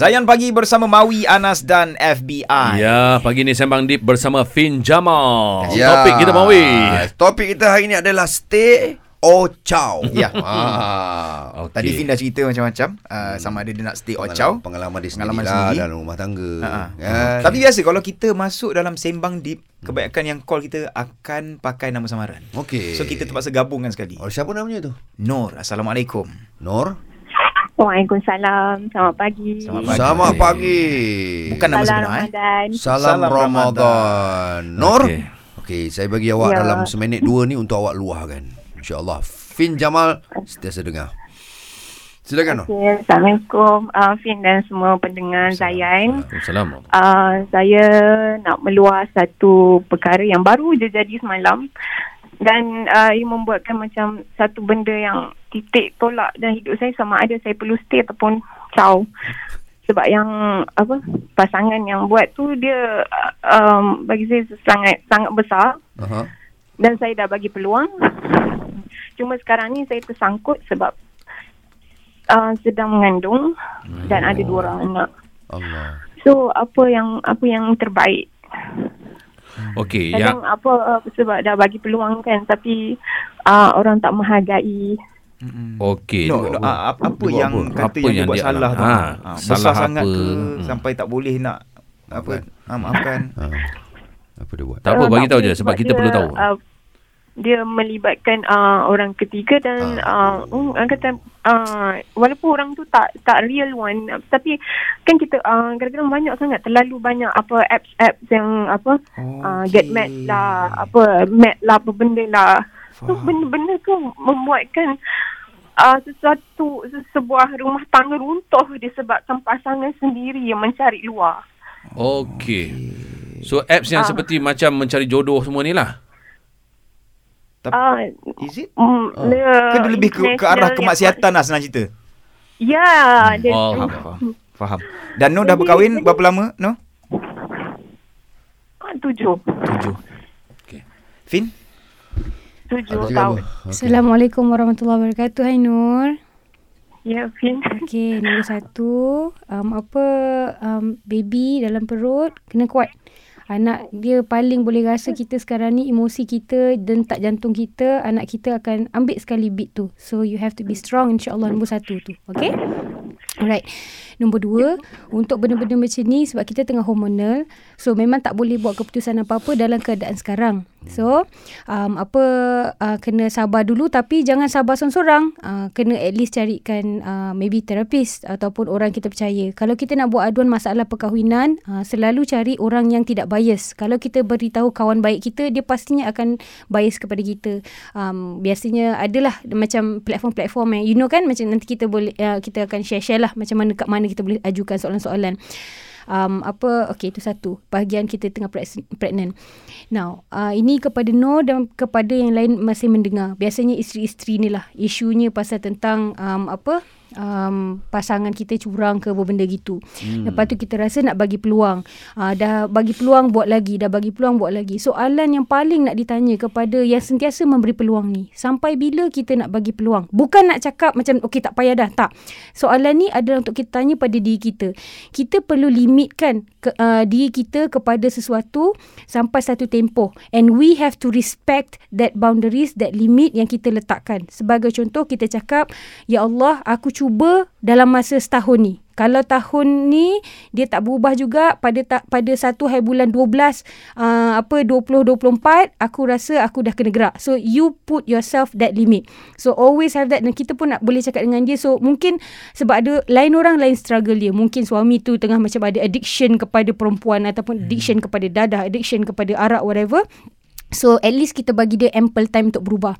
Zayan pagi bersama Mawi, Anas dan FBI. Ya, pagi ni Sembang Deep bersama Fin Jamal. Ya. Topik kita Mawi. Topik kita hari ini adalah stay or chow. Ya. Ah. Okey. Tadi Fin dah cerita macam-macam uh, sama ada dia nak stay or chow. Pengalaman dia Pengalaman sendiri lah dalam rumah tangga. Ha-ha. Kan? Tapi biasa kalau kita masuk dalam sembang deep, kebanyakan yang call kita akan pakai nama samaran. Okey. So kita terpaksa gabungkan sekali. Oh, siapa namanya tu? Nur, Assalamualaikum. Nur? Waalaikumsalam. Selamat pagi. Selamat pagi. Selamat pagi. Bukan nama Salam sebenar eh. Ramadan. Salam, Salam Ramadan. Nur? Okey. Okey, saya bagi awak Ya. dalam seminit dua ni untuk awak luahkan. InsyaAllah. Fin Jamal, setiasa dengar. Silakan Nur. Okay, Assalamualaikum uh, Fin dan semua pendengar Zayan. Waalaikumsalam. Uh, saya nak meluah satu perkara yang baru je jadi semalam dan uh, ia membuatkan macam satu benda yang titik tolak dalam hidup saya sama ada saya perlu stay ataupun caw. Sebab yang apa pasangan yang buat tu dia um, bagi saya sangat sangat besar Aha. dan saya dah bagi peluang. Cuma sekarang ni saya tersangkut sebab uh, sedang mengandung dan ada dua orang anak. Allah. So apa yang apa yang terbaik? Okey, yang apa uh, sebab dah bagi peluang kan tapi uh, orang tak menghargai. Okey. No, no, apa, apa buat yang apa? kata Apa yang, yang dia buat dia salah tu? ha, Ah, salah besar sangat apa? ke Hmm. sampai tak boleh nak apa ah, maafkan. Ha. Apa dia buat? Tak apa, Uh, bagi tahu je sebab kita dia, perlu tahu. Uh, dia melibatkan uh, orang ketiga dan uh, um, orang kata uh, walaupun orang tu tak tak real one uh, tapi kan kita uh, kadang-kadang banyak sangat terlalu banyak apa apps-apps yang apa uh, get mad lah apa mad lah apa benda lah so Faham. benda-benda tu membuatkan uh, sesuatu se- sebuah rumah tangga runtuh disebabkan pasangan sendiri yang mencari luar Okey. So apps yang Ah. seperti macam mencari jodoh semua ni lah. Tapi uh, is it? mm, Ah. dia Ke dia lebih ke, ke arah kemaksiatan lah senang cerita? Ya, dia Oh, Faham, faham. Faham. Dan Nur dah berkahwin berapa lama? Nur? Ah, tujuh. Tujuh. Okey. Fin? Tujuh tahun. Okey. Assalamualaikum warahmatullahi wabarakatuh. Hai Nur. Ya, Fin. Okey, nombor satu. Um, apa um, baby dalam perut kena kuat. Anak dia paling boleh rasa kita sekarang ni emosi kita dentak jantung kita. Anak kita akan ambil sekali beat tu. So you have to be strong insyaAllah nombor satu tu. Okay? Alright. Nombor dua, untuk benda-benda macam ni sebab kita tengah hormonal. So memang tak boleh buat keputusan apa-apa dalam keadaan sekarang. So um, apa uh, kena sabar dulu tapi jangan sabar seorang-seorang. Uh, kena at least carikan uh, maybe terapis ataupun orang kita percaya. Kalau kita nak buat aduan masalah perkahwinan, uh, selalu cari orang yang tidak bias. Kalau kita beritahu kawan baik kita, dia pastinya akan bias kepada kita. Um, biasanya adalah macam platform-platform yang you know kan macam nanti kita boleh uh, kita akan share-share lah macam mana kat mana kita boleh ajukan soalan-soalan. Um, apa okey itu satu bahagian kita tengah pregnant. Now, uh, ini kepada Nur dan kepada yang lain masih mendengar. Biasanya isteri-isteri ni lah isunya pasal tentang um, apa um, pasangan kita curang ke apa benda gitu. Hmm. Lepas tu kita rasa nak bagi peluang. Uh, dah bagi peluang buat lagi, dah bagi peluang buat lagi. Soalan yang paling nak ditanya kepada yang sentiasa memberi peluang ni, sampai bila kita nak bagi peluang? Bukan nak cakap macam okey tak payah dah, tak. Soalan ni adalah untuk kita tanya pada diri kita. Kita perlu limitkan ke, uh, diri kita kepada sesuatu sampai satu tempoh and we have to respect that boundaries that limit yang kita letakkan. Sebagai contoh kita cakap, ya Allah, aku cuba dalam masa setahun ni. Kalau tahun ni dia tak berubah juga pada ta, pada 1 hari bulan 12 uh, apa 2024 aku rasa aku dah kena gerak. So you put yourself that limit. So always have that dan kita pun nak boleh cakap dengan dia. So mungkin sebab ada lain orang lain struggle dia. Mungkin suami tu tengah macam ada addiction kepada perempuan ataupun addiction kepada dadah, addiction kepada arak whatever. So at least kita bagi dia ample time untuk berubah.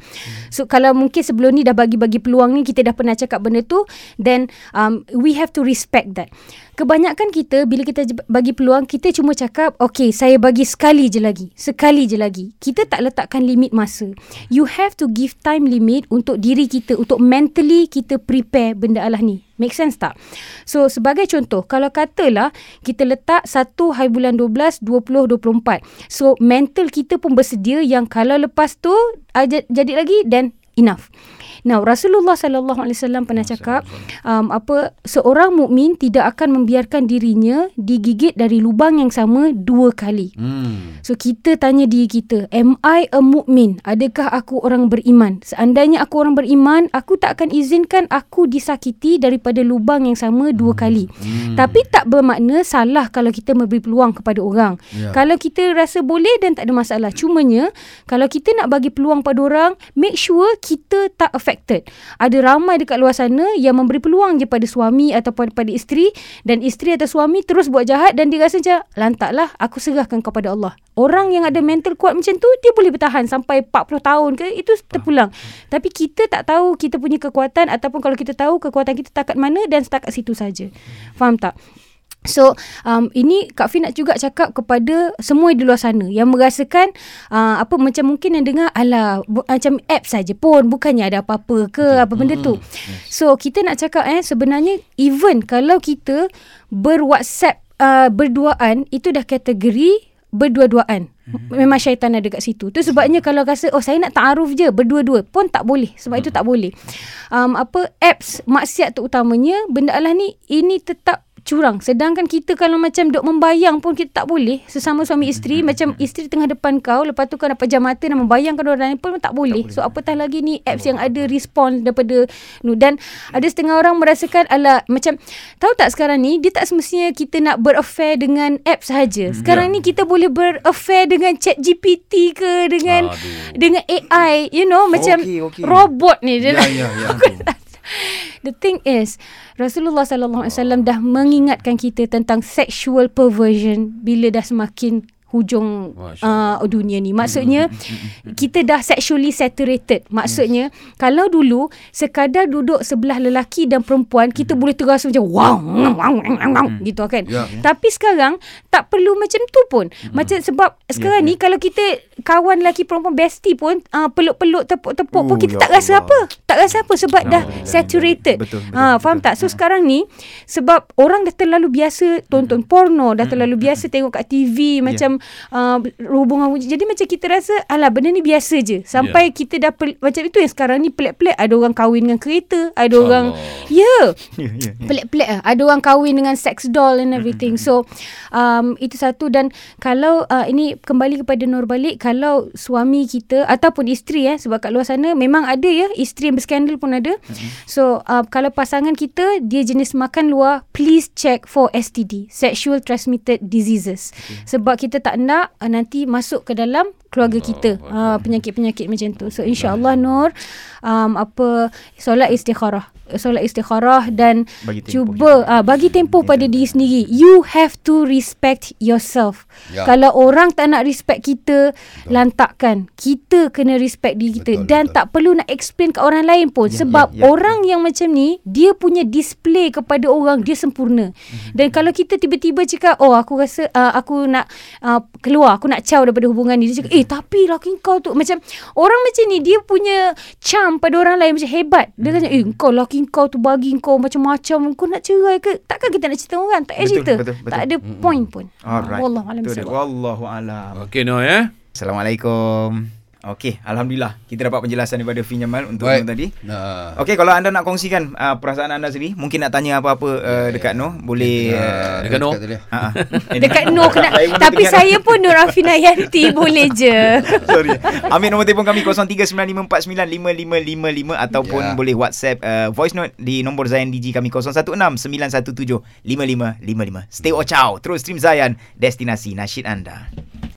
So kalau mungkin sebelum ni dah bagi-bagi peluang ni kita dah pernah cakap benda tu then um, we have to respect that. Kebanyakan kita bila kita bagi peluang kita cuma cakap okay saya bagi sekali je lagi. Sekali je lagi. Kita tak letakkan limit masa. You have to give time limit untuk diri kita untuk mentally kita prepare benda Allah ni. Make sense tak? So sebagai contoh, kalau katalah kita letak 1 hari bulan 12, 20, 24. So mental kita pun bersedia yang kalau lepas tu j- jadi lagi then enough. Now Rasulullah sallallahu alaihi wasallam pernah cakap um, apa seorang mukmin tidak akan membiarkan dirinya digigit dari lubang yang sama dua kali. Hmm. So kita tanya diri kita, am I a mukmin? Adakah aku orang beriman? Seandainya aku orang beriman, aku tak akan izinkan aku disakiti daripada lubang yang sama dua kali. Hmm. Tapi tak bermakna salah kalau kita memberi peluang kepada orang. Ya. Kalau kita rasa boleh dan tak ada masalah. Cumanya kalau kita nak bagi peluang pada orang, make sure kita tak affected. Ada ramai dekat luar sana yang memberi peluang je pada suami ataupun pada isteri dan isteri atau suami terus buat jahat dan dia rasa macam lantaklah aku serahkan kepada Allah. Orang yang ada mental kuat macam tu dia boleh bertahan sampai 40 tahun ke itu terpulang. Tapi kita tak tahu kita punya kekuatan ataupun kalau kita tahu kekuatan kita takat mana dan setakat situ saja. Faham tak? So um, ini Kak Fin nak juga cakap kepada semua di luar sana yang merasakan uh, apa macam mungkin yang dengar ala bu, macam app saja pun bukannya ada apa-apa ke okay. apa benda tu. So kita nak cakap eh sebenarnya even kalau kita ber-WhatsApp uh, berduaan itu dah kategori berdua-duaan. Memang syaitan ada kat situ. Tu sebabnya kalau rasa oh saya nak ta'aruf je berdua-dua pun tak boleh. Sebab itu tak boleh. Um, apa apps maksiat tu utamanya benda Allah ni ini tetap curang. Sedangkan kita kalau macam duk membayang pun kita tak boleh. Sesama suami isteri macam isteri tengah depan kau lepas tu kau dapat jam mata dan membayangkan orang lain pun tak boleh. So apatah lagi ni apps yang ada respon daripada nu dan ada setengah orang merasakan ala macam tahu tak sekarang ni dia tak semestinya kita nak beraffair dengan apps sahaja. Sekarang ni kita boleh beraffair dengan chat GPT ke dengan Aduh. dengan AI you know macam Okey, okey. robot ni dia Ya, ya, ya. The thing is Rasulullah sallallahu alaihi wasallam dah mengingatkan kita tentang sexual perversion bila dah semakin hujung uh, dunia ni. Maksudnya kita dah sexually saturated. Maksudnya kalau dulu sekadar duduk sebelah lelaki dan perempuan kita boleh terasa macam wow, wow, wow, wow, wow gitu kan. Ya. Tapi sekarang tak perlu macam tu pun. Macam sebab sekarang ni kalau kita kawan lelaki perempuan bestie pun uh, peluk-peluk tepuk-tepuk pun Oh, kita ya tak rasa apa. Tak rasa apa sebab dah saturated. Betul, betul, Ha, faham betul. tak? So sekarang ni sebab orang dah terlalu biasa tonton porno, dah terlalu biasa tengok kat TV macam uh, hubungan jadi macam kita rasa alah benda ni biasa je. Sampai kita dah pel- macam itu yang sekarang ni pelik-pelik ada orang kahwin dengan kereta, ada orang ya. Yeah, Ya, ya, pelik-pelik lah. Ada orang kahwin dengan sex doll and everything. So um, itu satu dan kalau uh, ini kembali kepada Nur balik kalau suami kita ataupun isteri eh sebab kat luar sana memang ada ya isteri yang berskandal pun ada. So uh, kalau pasangan kita dia jenis makan luar please check for STD, sexual transmitted diseases. Sebab kita tak nak uh, nanti masuk ke dalam keluarga kita uh, penyakit-penyakit macam tu. So insya-Allah Nur um, apa solat istikharah solat istikharah dan Bagi tempoh cuba uh, bagi tempoh pada diri sendiri. You have to respect yourself. Ya. Kalau orang tak nak respect kita, lantakkan. Kita kena respect diri kita Betul, dan betul. tak perlu nak explain kat orang lain pun Ya, sebab ya, ya, orang yang macam ni dia punya display kepada orang dia sempurna. Mhm. Dan kalau kita tiba-tiba cakap, "Oh, aku rasa uh, aku nak uh, keluar, aku nak caw daripada hubungan ni." Dia cakap, "Eh, tapi laki kau tu macam orang macam ni dia punya charm pada orang lain macam hebat." Dia kata, "Eh, kau laki kau tu bagi kau macam-macam, kau nak cerai ke?" Takkan kita nak cerita orang? Tak payah Betul, cerita. betul, betul. Tak ada point pun. Alright. Wallahu alam Itu dia. bisawab. Wallahu alam. Okey Noh ya. Assalamualaikum. Okey, alhamdulillah kita dapat penjelasan daripada Fin Jamal untuk Baik. Noh tadi. Nah. Okey, kalau anda nak kongsikan uh, perasaan anda sendiri, mungkin nak tanya apa-apa uh, dekat Noh, boleh uh, Dekat Noh. Ha. ah. Dekat no kena Tapi saya pun Nur Afina Yanti Boleh je Sorry. Ambil nombor telefon kami 0395495555 ataupun Ya. boleh WhatsApp uh, voice note di nombor Zayan DG kami 0169175555. Stay watch out. Terus stream Zayan, destinasi nasyid anda.